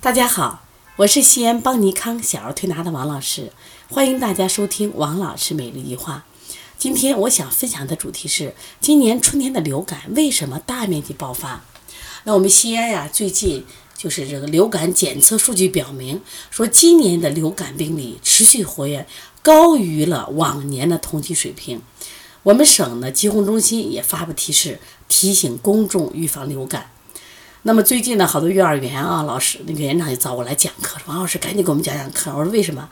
大家好，我是西安邦尼康小儿推拿的王老师，欢迎大家收听王老师每日一话。今天我想分享的主题是今年春天的流感为什么大面积爆发？那我们西安呀，最近就是这个流感检测数据表明，说今年的流感病例持续活跃，高于了往年的同期水平。我们省的疾控中心也发布提示，提醒公众预防流感。那么最近呢，好多幼儿园啊，老师那个园长就找我来讲课，说王老师赶紧给我们讲讲课。我说为什么？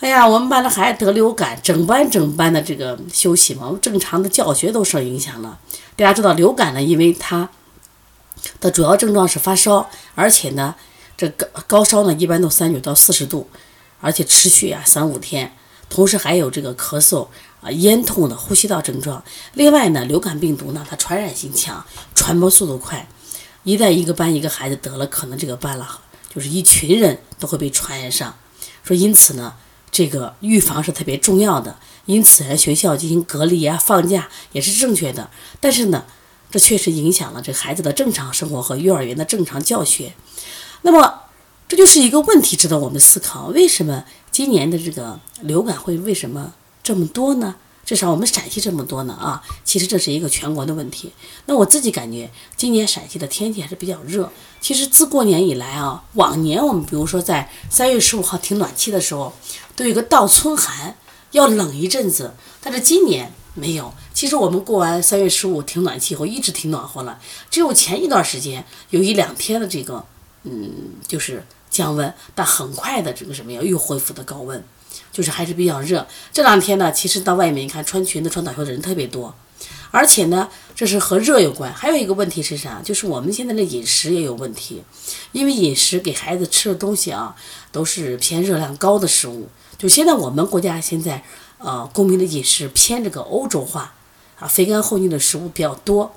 哎呀，我们班的孩子得流感，整班整班的这个休息嘛，我们正常的教学都受影响了。大家知道流感呢，因为它的主要症状是发烧，而且呢，这高高烧呢一般都三九到四十度，而且持续啊三五天，同时还有这个咳嗽啊、咽痛的呼吸道症状。另外呢，流感病毒呢，它传染性强，传播速度快。一旦一个班一个孩子得了，可能这个班了就是一群人都会被传染上。说因此呢，这个预防是特别重要的。因此学校进行隔离啊、放假也是正确的。但是呢，这确实影响了这孩子的正常生活和幼儿园的正常教学。那么这就是一个问题，值得我们思考：为什么今年的这个流感会为什么这么多呢？至少我们陕西这么多呢啊，其实这是一个全国的问题。那我自己感觉，今年陕西的天气还是比较热。其实自过年以来啊，往年我们比如说在三月十五号停暖气的时候，都有个倒春寒，要冷一阵子。但是今年没有。其实我们过完三月十五停暖气以后，一直挺暖和了。只有前一段时间有一两天的这个，嗯，就是降温，但很快的这个什么呀，又恢复的高温。就是还是比较热，这两天呢，其实到外面你看穿裙子、穿短袖的人特别多，而且呢，这是和热有关。还有一个问题是啥？就是我们现在的饮食也有问题，因为饮食给孩子吃的东西啊，都是偏热量高的食物。就现在我们国家现在，呃，公民的饮食偏这个欧洲化，啊，肥甘厚腻的食物比较多，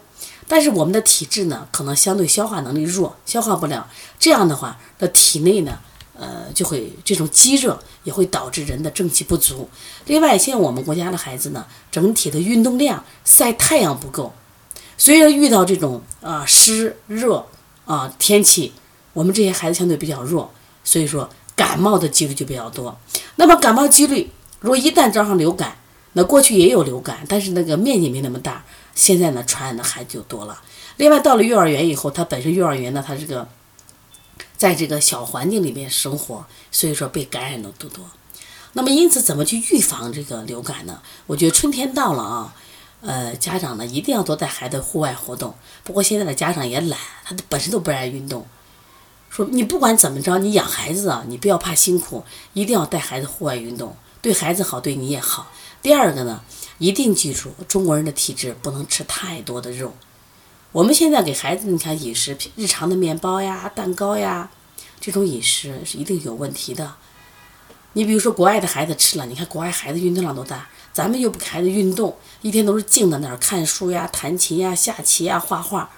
但是我们的体质呢，可能相对消化能力弱，消化不了。这样的话，那体内呢？呃，就会这种积热也会导致人的正气不足。另外，现在我们国家的孩子呢，整体的运动量、晒太阳不够，虽然遇到这种啊湿热啊天气，我们这些孩子相对比较弱，所以说感冒的几率就比较多。那么感冒几率，如果一旦招上流感，那过去也有流感，但是那个面积没那么大，现在呢传染的孩子就多了。另外，到了幼儿园以后，它本身幼儿园呢，它这个。在这个小环境里面生活，所以说被感染的都多。那么因此怎么去预防这个流感呢？我觉得春天到了啊，呃，家长呢一定要多带孩子户外活动。不过现在的家长也懒，他本身都不爱运动。说你不管怎么着，你养孩子啊，你不要怕辛苦，一定要带孩子户外运动，对孩子好，对你也好。第二个呢，一定记住中国人的体质不能吃太多的肉。我们现在给孩子，你看饮食日常的面包呀、蛋糕呀，这种饮食是一定有问题的。你比如说国外的孩子吃了，你看国外孩子运动量多大，咱们又不给孩子运动，一天都是静在那儿看书呀、弹琴呀、下棋呀、画画，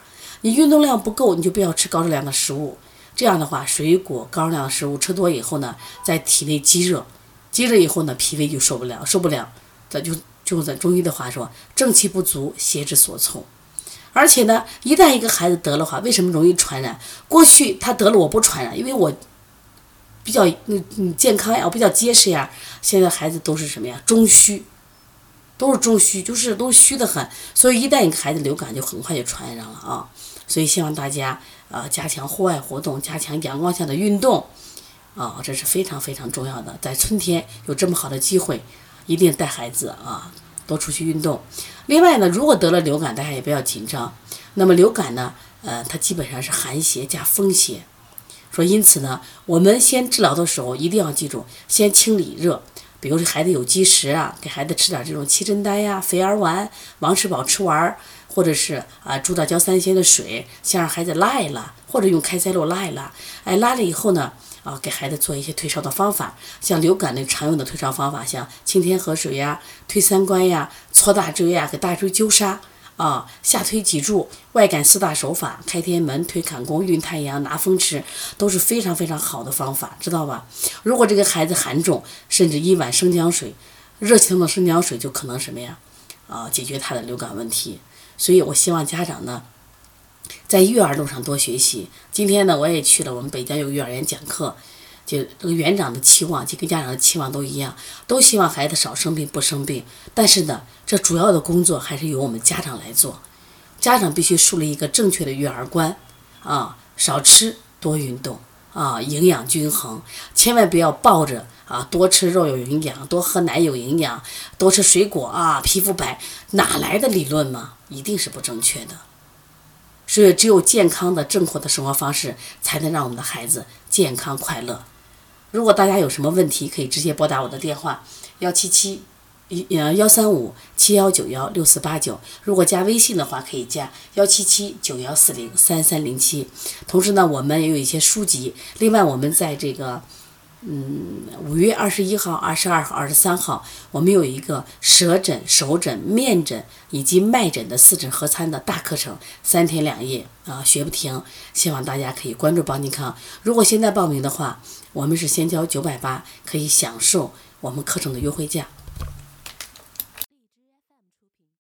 你运动量不够，你就不要吃高热量的食物。这样的话，水果、高热量的食物吃多以后呢，在体内积热，积热以后呢，脾胃就受不了，受不了，咱就就在中医的话说，正气不足，邪之所从。而且呢，一旦一个孩子得了话，为什么容易传染？过去他得了我不传染，因为我比较嗯嗯健康呀，我比较结实呀。现在孩子都是什么呀？中虚，都是中虚，就是都虚的很。所以一旦一个孩子流感，就很快就传染上了啊。所以希望大家啊加强户外活动，加强阳光下的运动啊，这是非常非常重要的。在春天有这么好的机会，一定带孩子啊。多出去运动。另外呢，如果得了流感，大家也不要紧张。那么流感呢，呃，它基本上是寒邪加风邪。说因此呢，我们先治疗的时候一定要记住，先清理热。比如说孩子有积食啊，给孩子吃点这种七珍丹呀、肥儿丸、王氏宝吃丸，或者是啊猪大椒三鲜的水，先让孩子拉一拉，或者用开塞露拉一拉。哎，拉了以后呢。啊，给孩子做一些退烧的方法，像流感那常用的退烧方法，像清天河水呀、推三关呀、搓大椎呀、给大椎灸痧啊、下推脊柱、外感四大手法、开天门、推坎宫、运太阳、拿风池，都是非常非常好的方法，知道吧？如果这个孩子寒重，甚至一碗生姜水，热气腾的生姜水就可能什么呀？啊，解决他的流感问题。所以我希望家长呢，在育儿路上多学习。今天呢，我也去了我们北江有幼儿园讲课，就这个园长的期望就跟家长的期望都一样，都希望孩子少生病不生病。但是呢，这主要的工作还是由我们家长来做，家长必须树立一个正确的育儿观啊，少吃多运动啊，营养均衡，千万不要抱着啊多吃肉有营养，多喝奶有营养，多吃水果啊皮肤白，哪来的理论嘛？一定是不正确的。所以，只有健康的、正确的生活方式，才能让我们的孩子健康快乐。如果大家有什么问题，可以直接拨打我的电话：幺七七一呃幺三五七幺九幺六四八九。如果加微信的话，可以加幺七七九幺四零三三零七。同时呢，我们也有一些书籍。另外，我们在这个。嗯，五月二十一号、二十二号、二十三号，我们有一个舌诊、手诊、面诊以及脉诊的四诊合参的大课程，三天两夜啊，学不停。希望大家可以关注邦尼康。如果现在报名的话，我们是先交九百八，可以享受我们课程的优惠价。